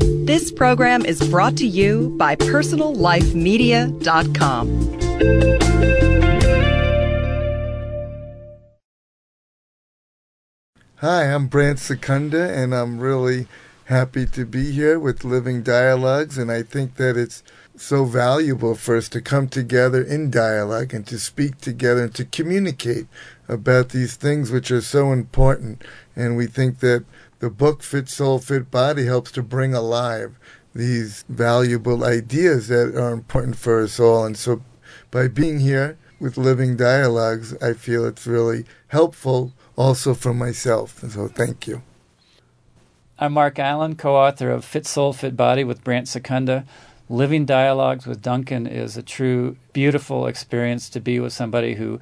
This program is brought to you by PersonalLifeMedia.com. Hi, I'm Brant Secunda, and I'm really happy to be here with Living Dialogues. And I think that it's so valuable for us to come together in dialogue and to speak together and to communicate about these things which are so important. And we think that the book Fit Soul, Fit Body helps to bring alive these valuable ideas that are important for us all. And so by being here with Living Dialogues, I feel it's really helpful also for myself. And So thank you. I'm Mark Allen, co author of Fit Soul, Fit Body with Brant Secunda. Living Dialogues with Duncan is a true, beautiful experience to be with somebody who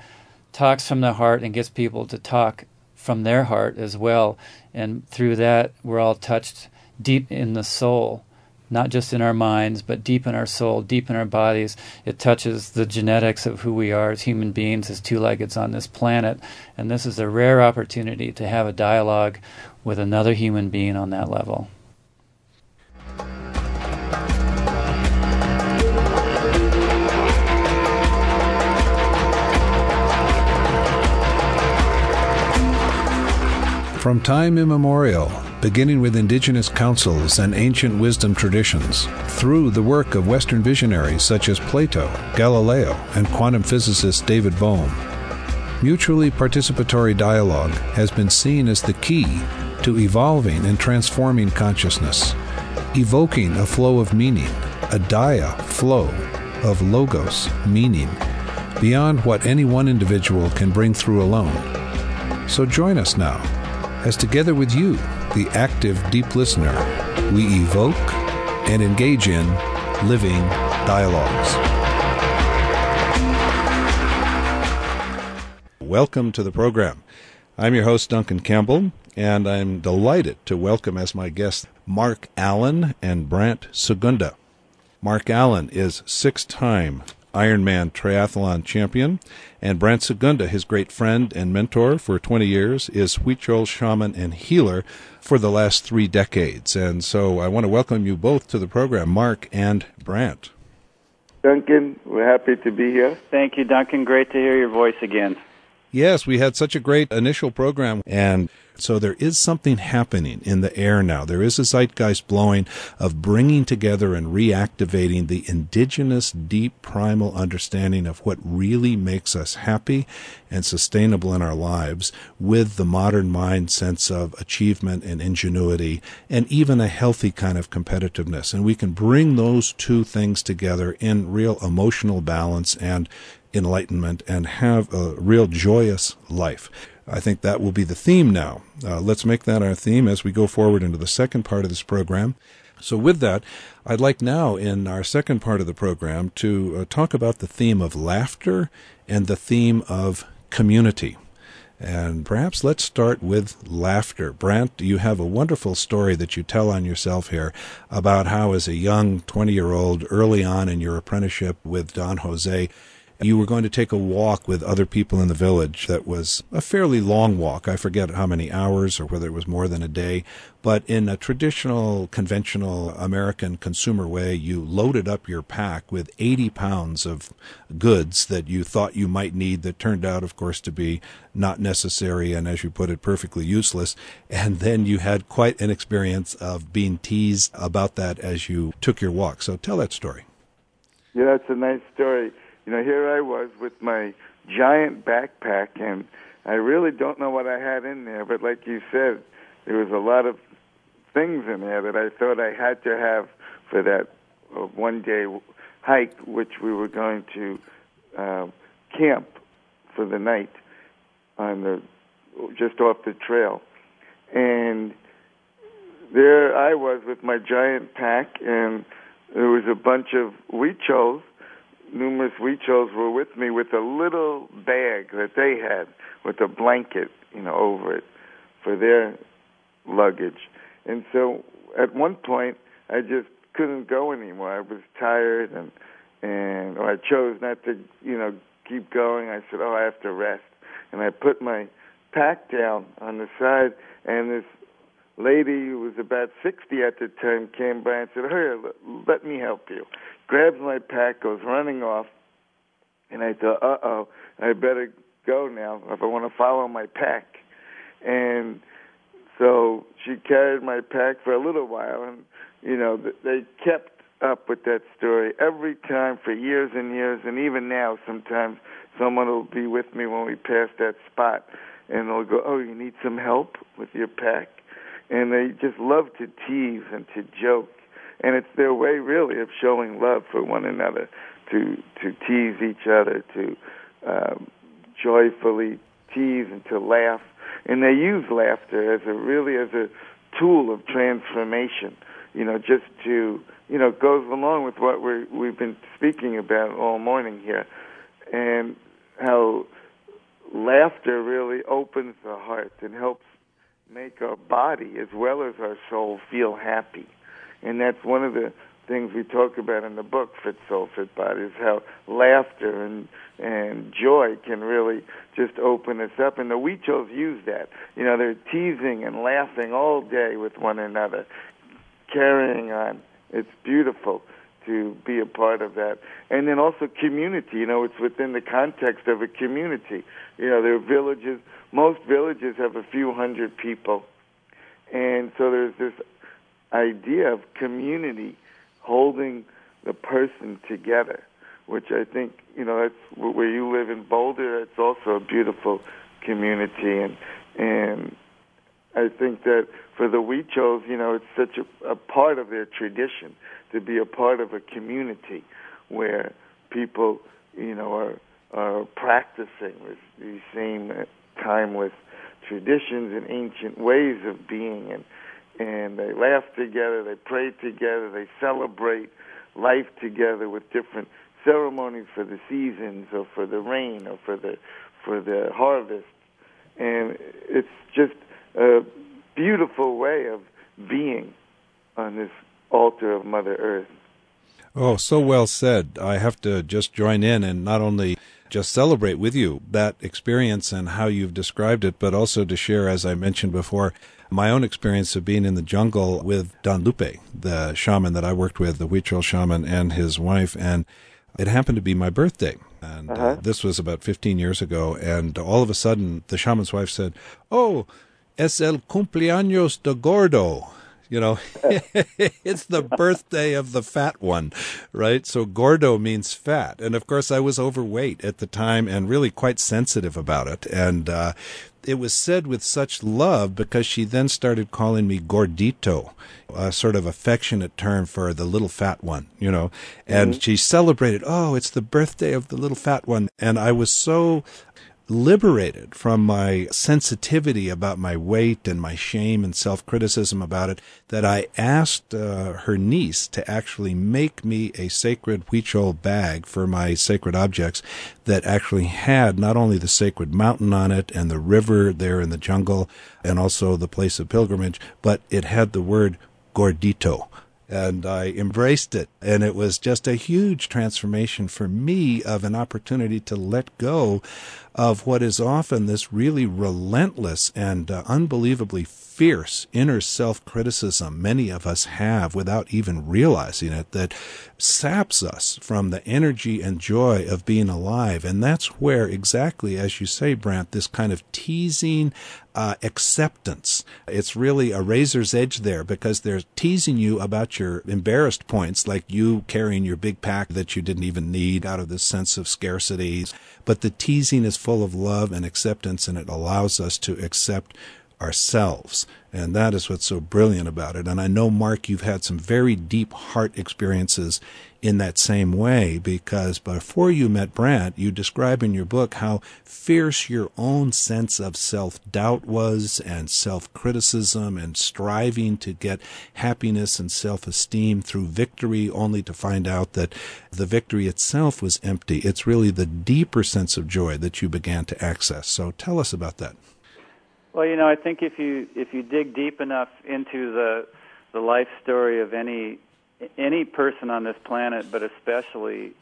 talks from the heart and gets people to talk from their heart as well. And through that, we're all touched deep in the soul not just in our minds, but deep in our soul, deep in our bodies. It touches the genetics of who we are as human beings, as two leggeds on this planet. And this is a rare opportunity to have a dialogue with another human being on that level. From time immemorial, beginning with indigenous councils and ancient wisdom traditions, through the work of Western visionaries such as Plato, Galileo, and quantum physicist David Bohm. Mutually participatory dialogue has been seen as the key to evolving and transforming consciousness, evoking a flow of meaning, a dia flow of logos, meaning, beyond what any one individual can bring through alone. So join us now as together with you the active deep listener, we evoke and engage in living dialogues. Welcome to the program. I'm your host, Duncan Campbell, and I'm delighted to welcome as my guests Mark Allen and Brant Secunda. Mark Allen is six time Ironman triathlon champion. And Brant Secunda, his great friend and mentor for 20 years, is Huichol shaman and healer for the last three decades. And so I want to welcome you both to the program, Mark and Brant. Duncan, we're happy to be here. Thank you, Duncan. Great to hear your voice again. Yes, we had such a great initial program, and so there is something happening in the air now. There is a zeitgeist blowing of bringing together and reactivating the indigenous, deep, primal understanding of what really makes us happy and sustainable in our lives with the modern mind sense of achievement and ingenuity and even a healthy kind of competitiveness. And we can bring those two things together in real emotional balance and enlightenment and have a real joyous life. I think that will be the theme now. Uh, let's make that our theme as we go forward into the second part of this program. So, with that, I'd like now in our second part of the program to uh, talk about the theme of laughter and the theme of community. And perhaps let's start with laughter. Brant, you have a wonderful story that you tell on yourself here about how, as a young 20 year old, early on in your apprenticeship with Don Jose, you were going to take a walk with other people in the village that was a fairly long walk. I forget how many hours or whether it was more than a day. But in a traditional, conventional American consumer way, you loaded up your pack with 80 pounds of goods that you thought you might need that turned out, of course, to be not necessary and, as you put it, perfectly useless. And then you had quite an experience of being teased about that as you took your walk. So tell that story. Yeah, that's a nice story you know, here I was with my giant backpack, and I really don't know what I had in there, but like you said, there was a lot of things in there that I thought I had to have for that uh, one day hike, which we were going to uh, camp for the night on the just off the trail, and there I was with my giant pack, and there was a bunch of Huichols numerous Huichols were with me with a little bag that they had with a blanket, you know, over it for their luggage. And so at one point I just couldn't go anymore. I was tired and and or I chose not to, you know, keep going. I said, "Oh, I have to rest." And I put my pack down on the side and this lady who was about 60 at the time came by and said, Here, let me help you. Grabs my pack, goes running off, and I thought, uh oh, I better go now if I want to follow my pack. And so she carried my pack for a little while, and you know they kept up with that story every time for years and years, and even now sometimes someone will be with me when we pass that spot, and they'll go, "Oh, you need some help with your pack," and they just love to tease and to joke, and it's their way really of showing love for one another, to to tease each other, to um, joyfully tease and to laugh, and they use laughter as a really as a tool of transformation. You know, just to you know goes along with what we we've been speaking about all morning here, and how laughter really opens the heart and helps make our body as well as our soul feel happy. And that's one of the things we talk about in the book, Fit Soul, Fit Body, is how laughter and and joy can really just open us up. And the Huichols use that. You know, they're teasing and laughing all day with one another, carrying on. It's beautiful to be a part of that. And then also community. You know, it's within the context of a community. You know, there are villages. Most villages have a few hundred people. And so there's this idea of community holding the person together, which I think, you know, that's where you live in Boulder. It's also a beautiful community. And, and I think that for the Huichols, you know, it's such a, a part of their tradition to be a part of a community where people, you know, are are practicing these same timeless traditions and ancient ways of being, and and they laugh together, they pray together, they celebrate life together with different ceremonies for the seasons or for the rain or for the for the harvest, and it's just a beautiful way of being on this altar of Mother Earth. Oh, so well said. I have to just join in and not only just celebrate with you that experience and how you've described it, but also to share, as I mentioned before, my own experience of being in the jungle with Don Lupe, the shaman that I worked with, the Huichol shaman, and his wife. And it happened to be my birthday. And uh, uh-huh. uh, this was about 15 years ago. And all of a sudden, the shaman's wife said, Oh, es el cumpleaños de Gordo. You know, it's the birthday of the fat one, right? So gordo means fat. And of course, I was overweight at the time and really quite sensitive about it. And uh, it was said with such love because she then started calling me gordito, a sort of affectionate term for the little fat one, you know. And mm-hmm. she celebrated, oh, it's the birthday of the little fat one. And I was so liberated from my sensitivity about my weight and my shame and self criticism about it that I asked uh, her niece to actually make me a sacred Huichol bag for my sacred objects that actually had not only the sacred mountain on it and the river there in the jungle and also the place of pilgrimage, but it had the word gordito and I embraced it. And it was just a huge transformation for me of an opportunity to let go of what is often this really relentless and uh, unbelievably fierce inner self criticism many of us have without even realizing it that saps us from the energy and joy of being alive. And that's where exactly, as you say, Brant, this kind of teasing uh, acceptance. It's really a razor's edge there because they're teasing you about your embarrassed points, like you carrying your big pack that you didn't even need out of this sense of scarcity. But the teasing is full of love and acceptance, and it allows us to accept ourselves. And that is what's so brilliant about it. And I know, Mark, you've had some very deep heart experiences in that same way because before you met Brant, you describe in your book how fierce your own sense of self doubt was and self criticism and striving to get happiness and self esteem through victory, only to find out that the victory itself was empty. It's really the deeper sense of joy that you began to access. So tell us about that. Well, you know, I think if you if you dig deep enough into the the life story of any any person on this planet, but especially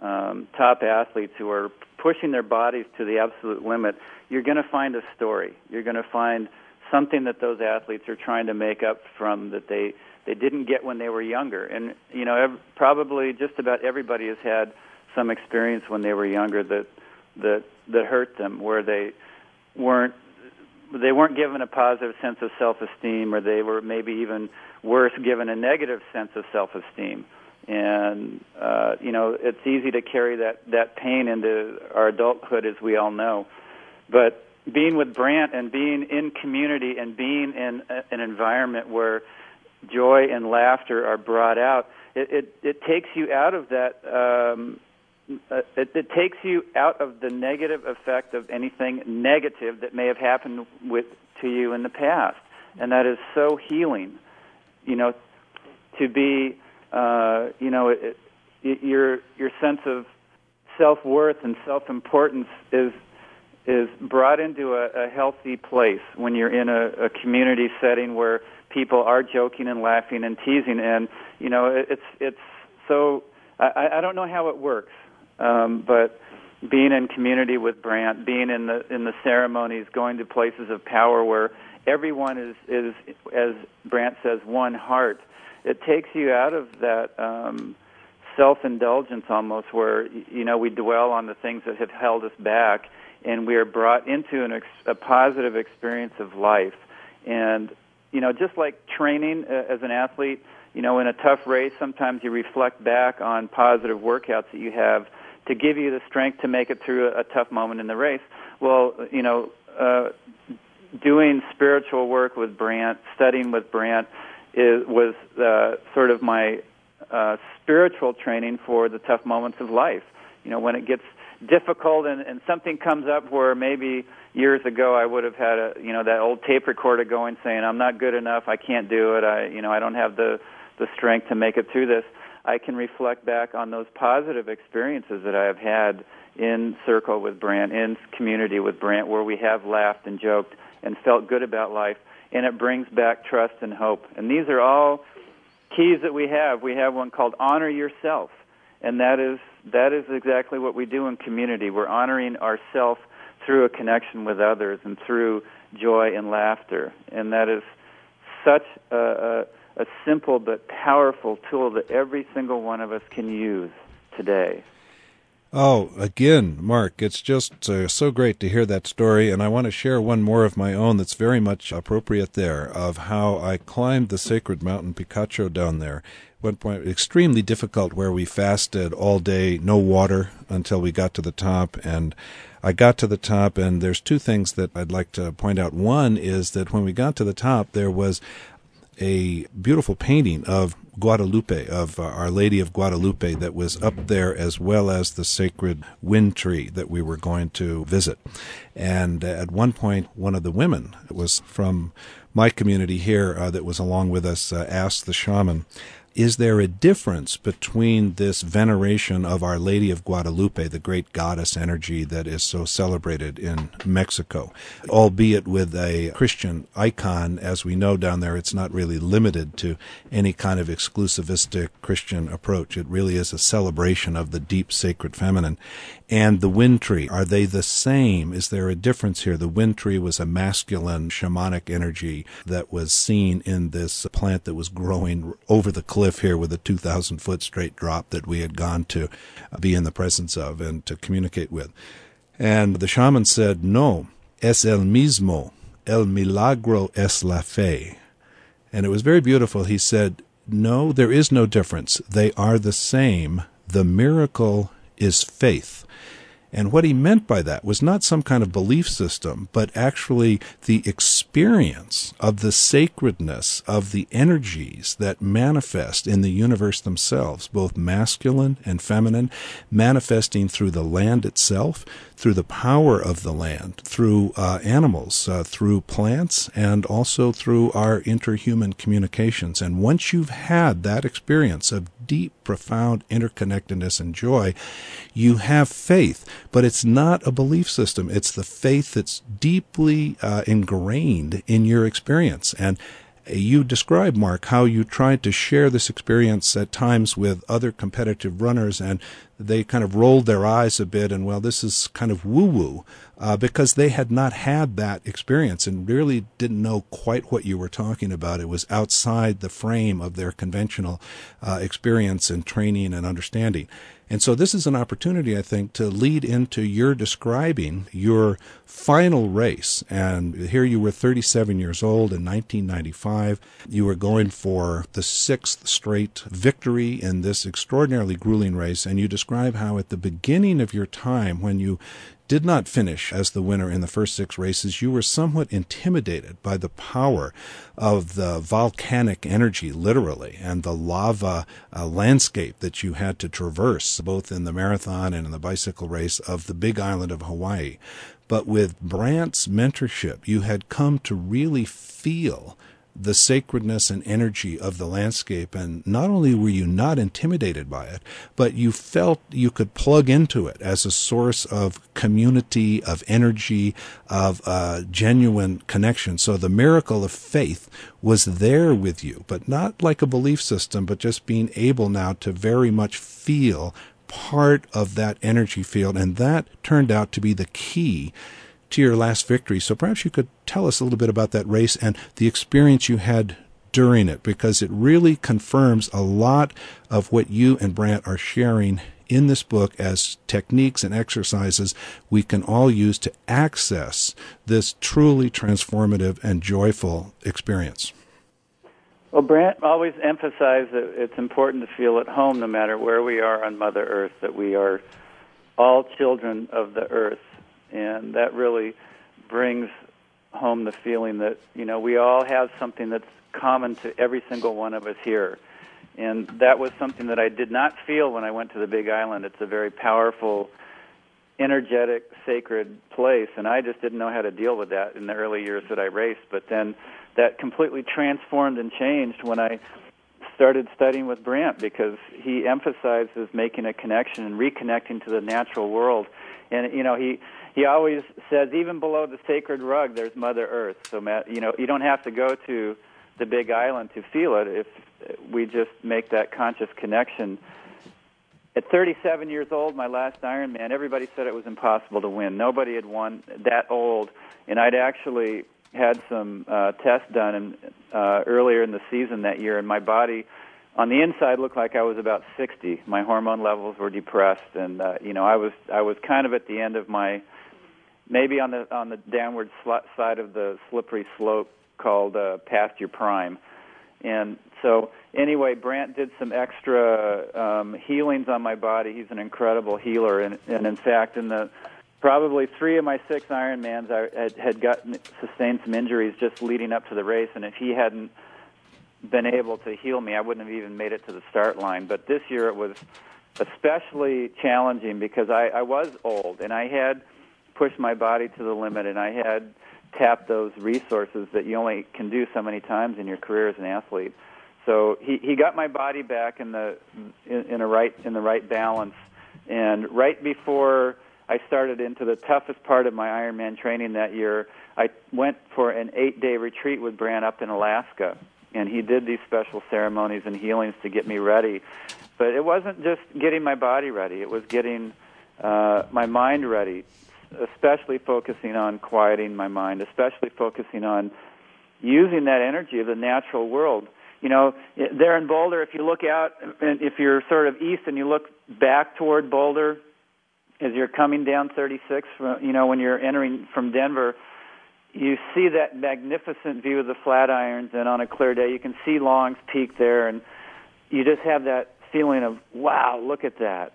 um, top athletes who are pushing their bodies to the absolute limit, you're going to find a story. You're going to find something that those athletes are trying to make up from that they they didn't get when they were younger. And you know, ev- probably just about everybody has had some experience when they were younger that that that hurt them, where they weren't they weren't given a positive sense of self-esteem, or they were maybe even worse, given a negative sense of self-esteem. And uh, you know, it's easy to carry that that pain into our adulthood, as we all know. But being with Brant and being in community and being in a, an environment where joy and laughter are brought out, it, it, it takes you out of that. Um, uh, it, it takes you out of the negative effect of anything negative that may have happened with to you in the past, and that is so healing. You know, to be, uh, you know, it, it, your your sense of self worth and self importance is is brought into a, a healthy place when you're in a, a community setting where people are joking and laughing and teasing, and you know, it, it's it's so. I, I don't know how it works, um, but being in community with Brant, being in the in the ceremonies, going to places of power where everyone is is as Brant says one heart. It takes you out of that um, self-indulgence almost, where you know we dwell on the things that have held us back, and we are brought into an ex- a positive experience of life. And you know, just like training uh, as an athlete, you know, in a tough race, sometimes you reflect back on positive workouts that you have to give you the strength to make it through a, a tough moment in the race. Well, you know, uh, doing spiritual work with Brant, studying with Brant, is, was uh, sort of my uh, spiritual training for the tough moments of life. You know, when it gets difficult and, and something comes up where maybe years ago I would have had a you know that old tape recorder going saying I'm not good enough, I can't do it, I you know I don't have the the strength to make it through this. I can reflect back on those positive experiences that I have had in circle with Brant, in community with Brant, where we have laughed and joked and felt good about life, and it brings back trust and hope. And these are all keys that we have. We have one called honor yourself, and that is that is exactly what we do in community. We're honoring ourselves through a connection with others and through joy and laughter, and that is such a, a a simple but powerful tool that every single one of us can use today. Oh, again, Mark, it's just uh, so great to hear that story, and I want to share one more of my own that's very much appropriate there of how I climbed the sacred mountain Picacho down there. One point, extremely difficult, where we fasted all day, no water until we got to the top, and I got to the top, and there's two things that I'd like to point out. One is that when we got to the top, there was a beautiful painting of Guadalupe, of uh, Our Lady of Guadalupe, that was up there, as well as the sacred wind tree that we were going to visit. And at one point, one of the women, it was from my community here uh, that was along with us, uh, asked the shaman, is there a difference between this veneration of Our Lady of Guadalupe, the great goddess energy that is so celebrated in Mexico, albeit with a Christian icon? As we know down there, it's not really limited to any kind of exclusivistic Christian approach. It really is a celebration of the deep sacred feminine. And the wind tree, are they the same? Is there a difference here? The wind tree was a masculine shamanic energy that was seen in this plant that was growing over the cliff here with a 2,000 foot straight drop that we had gone to be in the presence of and to communicate with. And the shaman said, No, es el mismo, el milagro es la fe. And it was very beautiful. He said, No, there is no difference. They are the same. The miracle is faith. And what he meant by that was not some kind of belief system, but actually the experience of the sacredness of the energies that manifest in the universe themselves, both masculine and feminine, manifesting through the land itself, through the power of the land, through uh, animals, uh, through plants, and also through our interhuman communications. And once you've had that experience of deep, profound interconnectedness and joy, you have faith. But it's not a belief system. It's the faith that's deeply uh, ingrained in your experience. And You describe, Mark, how you tried to share this experience at times with other competitive runners, and they kind of rolled their eyes a bit, and well, this is kind of woo woo, uh, because they had not had that experience and really didn't know quite what you were talking about. It was outside the frame of their conventional uh, experience and training and understanding. And so this is an opportunity, I think, to lead into your describing your final race. And here you were 37 years old in 1995. You were going for the sixth straight victory in this extraordinarily grueling race. And you describe how at the beginning of your time, when you did not finish as the winner in the first six races, you were somewhat intimidated by the power of the volcanic energy, literally, and the lava uh, landscape that you had to traverse, both in the marathon and in the bicycle race of the big island of Hawaii. But with Brant's mentorship, you had come to really feel the sacredness and energy of the landscape. And not only were you not intimidated by it, but you felt you could plug into it as a source of community, of energy, of uh, genuine connection. So the miracle of faith was there with you, but not like a belief system, but just being able now to very much feel part of that energy field. And that turned out to be the key to your last victory. So perhaps you could tell us a little bit about that race and the experience you had during it, because it really confirms a lot of what you and Brant are sharing in this book as techniques and exercises we can all use to access this truly transformative and joyful experience. Well, Brant always emphasized that it's important to feel at home no matter where we are on Mother Earth, that we are all children of the earth and that really brings home the feeling that you know we all have something that's common to every single one of us here and that was something that I did not feel when I went to the Big Island. It's a very powerful, energetic, sacred place, and I just didn't know how to deal with that in the early years that I raced. But then that completely transformed and changed when I started studying with Brant because he emphasizes making a connection and reconnecting to the natural world. And you know, he he always says even below the sacred rug there's mother earth. So you know you don't have to go to the big island to feel it if we just make that conscious connection. At 37 years old my last ironman everybody said it was impossible to win. Nobody had won that old. And i'd actually had some uh tests done in, uh earlier in the season that year. And my body on the inside looked like I was about 60. My hormone levels were depressed, and uh, you know I was I was kind of at the end of my maybe on the on the downward sl- side of the slippery slope called uh, past your prime. And so anyway, Brant did some extra um, healings on my body. He's an incredible healer, and, and in fact, in the probably three of my six Ironmans, I had, had gotten sustained some injuries just leading up to the race, and if he hadn't been able to heal me, I wouldn't have even made it to the start line. But this year it was especially challenging because I, I was old and I had pushed my body to the limit, and I had tapped those resources that you only can do so many times in your career as an athlete. So he he got my body back in the in, in a right in the right balance, and right before I started into the toughest part of my Ironman training that year, I went for an eight day retreat with Brant up in Alaska, and he did these special ceremonies and healings to get me ready. But it wasn't just getting my body ready; it was getting uh, my mind ready especially focusing on quieting my mind, especially focusing on using that energy of the natural world. You know, there in Boulder, if you look out, and if you're sort of east and you look back toward Boulder, as you're coming down 36, uh, you know, when you're entering from Denver, you see that magnificent view of the Flatirons, and on a clear day, you can see Long's Peak there, and you just have that feeling of, wow, look at that.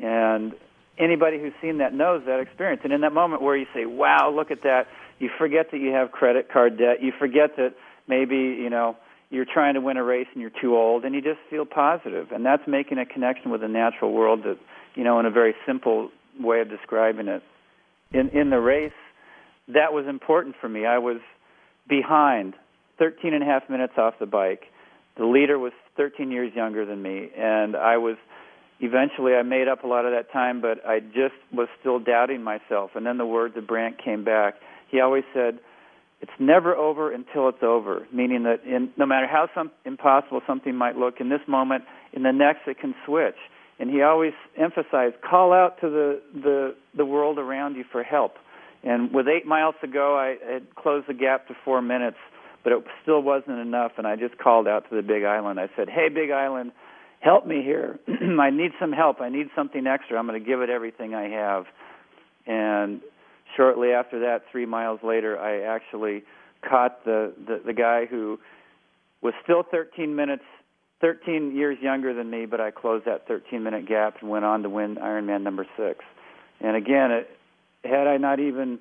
And anybody who's seen that knows that experience. And in that moment where you say, "Wow, look at that," you forget that you have credit card debt. You forget that maybe you know you're trying to win a race and you're too old, and you just feel positive. And that's making a connection with the natural world. That you know, in a very simple way of describing it. In in the race, that was important for me. I was behind, 13 and a half minutes off the bike. The leader was 13 years younger than me, and I was eventually I made up a lot of that time, but I just was still doubting myself. And then the words of Brant came back. He always said, it's never over until it's over. Meaning that in, no matter how some, impossible something might look in this moment, in the next it can switch. And he always emphasized, call out to the the the world around you for help. And with eight miles to go, I had closed the gap to four minutes, but it still wasn't enough. And I just called out to the Big Island. I said, "Hey, Big Island, help me here. I need some help. I need something extra. I'm going to give it everything I have." And shortly after that, three miles later, I actually caught the, the, the guy who was still 13 minutes, 13 years younger than me, but I closed that 13 minute gap and went on to win Ironman number six. And again, it, had I not even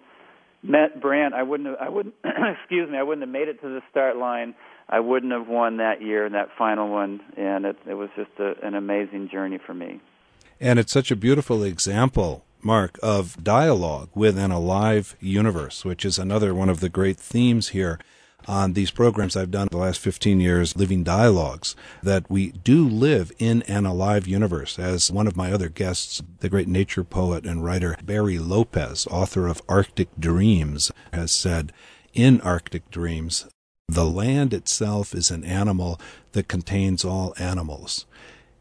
met Brant, I wouldn't have, I wouldn't, excuse me, I wouldn't have made it to the start line. I wouldn't have won that year in that final one, and it, it was just a, an amazing journey for me. And it's such a beautiful example Mark, of dialogue with an alive universe, which is another one of the great themes here on these programs I've done the last 15 years, Living Dialogues, that we do live in an alive universe. As one of my other guests, the great nature poet and writer Barry Lopez, author of Arctic Dreams, has said, in Arctic Dreams, the land itself is an animal that contains all animals.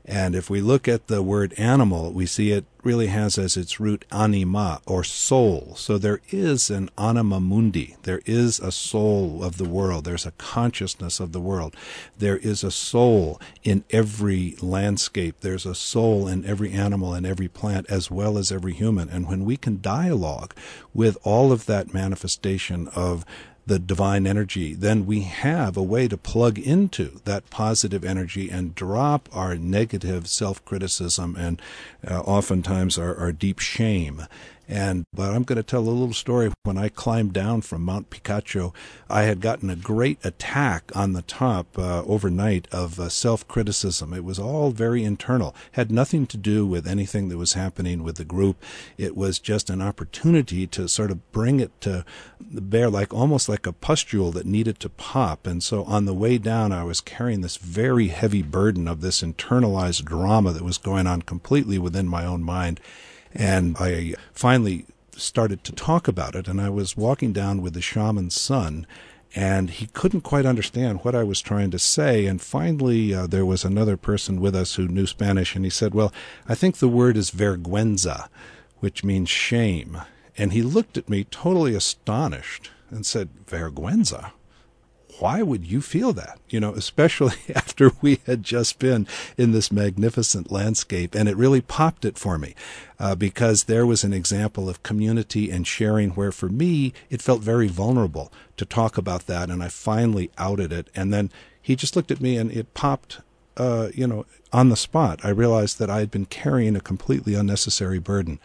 And if we look at the word animal, we see it really has as its root anima or soul. So there is an anima mundi. There is a soul of the world. There's a consciousness of the world. There is a soul in every landscape. There's a soul in every animal and every plant as well as every human. And when we can dialogue with all of that manifestation of the divine energy, then we have a way to plug into that positive energy and drop our negative self criticism and uh, oftentimes our, our deep shame and but I'm going to tell a little story. When I climbed down from Mount Picacho, I had gotten a great attack on the top uh, overnight of uh, self-criticism. It was all very internal. Had nothing to do with anything that was happening with the group. It was just an opportunity to sort of bring it to bear, like almost like a pustule that needed to pop. And so on the way down, I was carrying this very heavy burden of this internalized drama that was going on completely within my own mind. And I finally started to talk about it, and I was walking down with the shaman's son, and he couldn't quite understand what I was trying to say. And finally, uh, there was another person with us who knew Spanish, and he said, Well, I think the word is vergüenza, which means shame. And he looked at me totally astonished and said, Vergüenza? Why would you feel that? You know, especially after we had just been in this magnificent landscape. And it really popped it for me uh, because there was an example of community and sharing where for me, it felt very vulnerable to talk about that. And I finally outed it. And then he just looked at me and it popped, uh, you know, on the spot. I realized that I had been carrying a completely unnecessary burden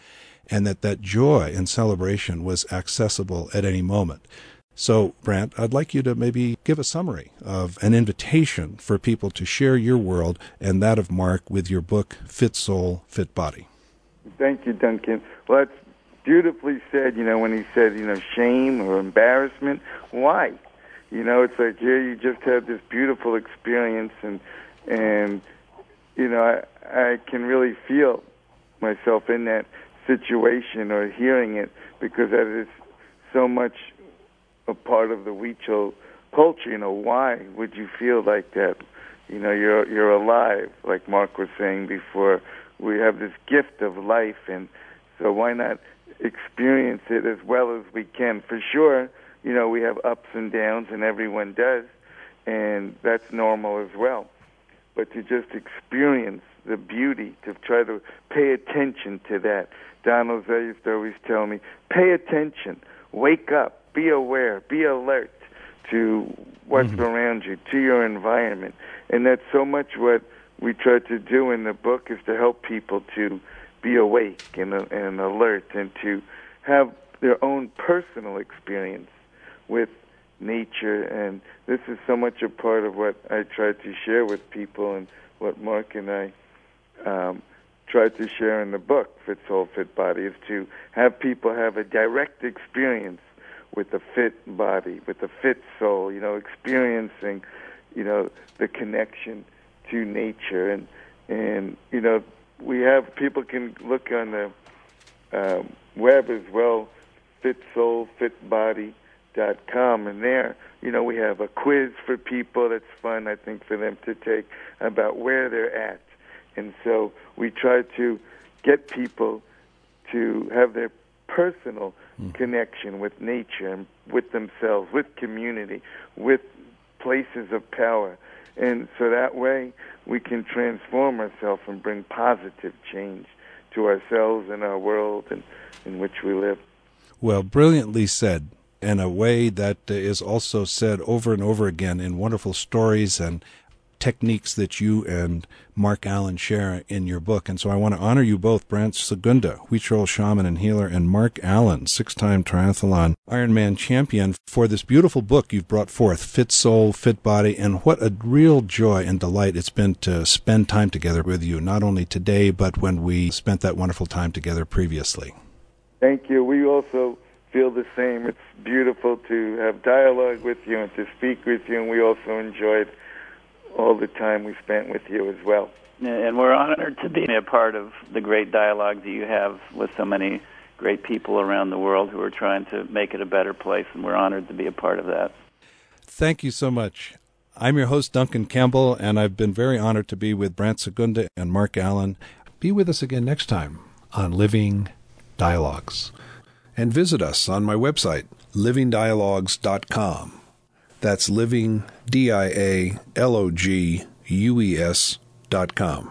and that that joy and celebration was accessible at any moment. So, Brant, I'd like you to maybe give a summary of an invitation for people to share your world and that of Mark with your book, Fit Soul, Fit Body. Thank you, Duncan. Well, that's beautifully said, you know, when he said, you know, shame or embarrassment. Why? You know, it's like here you just had this beautiful experience and and you know, I I can really feel myself in that situation or hearing it because that is so much a part of the Huichol culture. You know, why would you feel like that? You know, you're you're alive, like Mark was saying before. We have this gift of life, and so why not experience it as well as we can? For sure, you know, we have ups and downs, and everyone does, and that's normal as well. But to just experience the beauty, to try to pay attention to that. Don Jose used to always tell me, pay attention, wake up, be aware, be alert to what's mm-hmm. around you, to your environment. And that's so much what we try to do in the book is to help people to be awake and, and alert and to have their own personal experience with nature. And this is so much a part of what I try to share with people and what Mark and I um, try to share in the book, Fit Soul, Fit Body, is to have people have a direct experience with a fit body, with a fit soul, you know, experiencing, you know, the connection to nature. And, and you know, we have, people can look on the um, web as well, fit soul, fit body dot com and there you know we have a quiz for people that's fun i think for them to take about where they're at and so we try to get people to have their personal mm. connection with nature and with themselves with community with places of power and so that way we can transform ourselves and bring positive change to ourselves and our world and in which we live well brilliantly said in a way that is also said over and over again in wonderful stories and techniques that you and Mark Allen share in your book. And so I want to honor you both, Brant Secunda, Huichol shaman and healer, and Mark Allen, six time triathlon Ironman champion, for this beautiful book you've brought forth, Fit Soul, Fit Body. And what a real joy and delight it's been to spend time together with you, not only today, but when we spent that wonderful time together previously. Thank you. We also feel the same. It's beautiful to have dialogue with you and to speak with you, and we also enjoyed all the time we spent with you as well. And we're honored to be a part of the great dialogue that you have with so many great people around the world who are trying to make it a better place, and we're honored to be a part of that. Thank you so much. I'm your host, Duncan Campbell, and I've been very honored to be with Brant Secunda and Mark Allen. Be with us again next time on Living Dialogues and visit us on my website, livingdialogues.com. That's living, D I A L O G U E S dot com.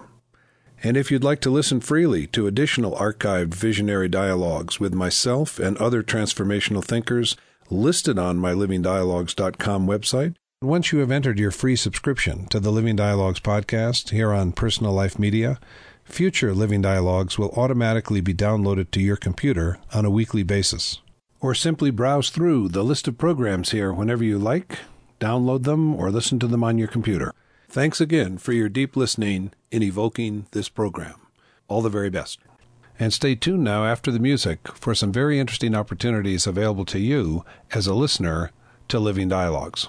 And if you'd like to listen freely to additional archived visionary dialogues with myself and other transformational thinkers listed on my livingdialogues.com website, once you have entered your free subscription to the Living Dialogues podcast here on Personal Life Media, Future Living Dialogues will automatically be downloaded to your computer on a weekly basis. Or simply browse through the list of programs here whenever you like, download them, or listen to them on your computer. Thanks again for your deep listening in evoking this program. All the very best. And stay tuned now after the music for some very interesting opportunities available to you as a listener to Living Dialogues.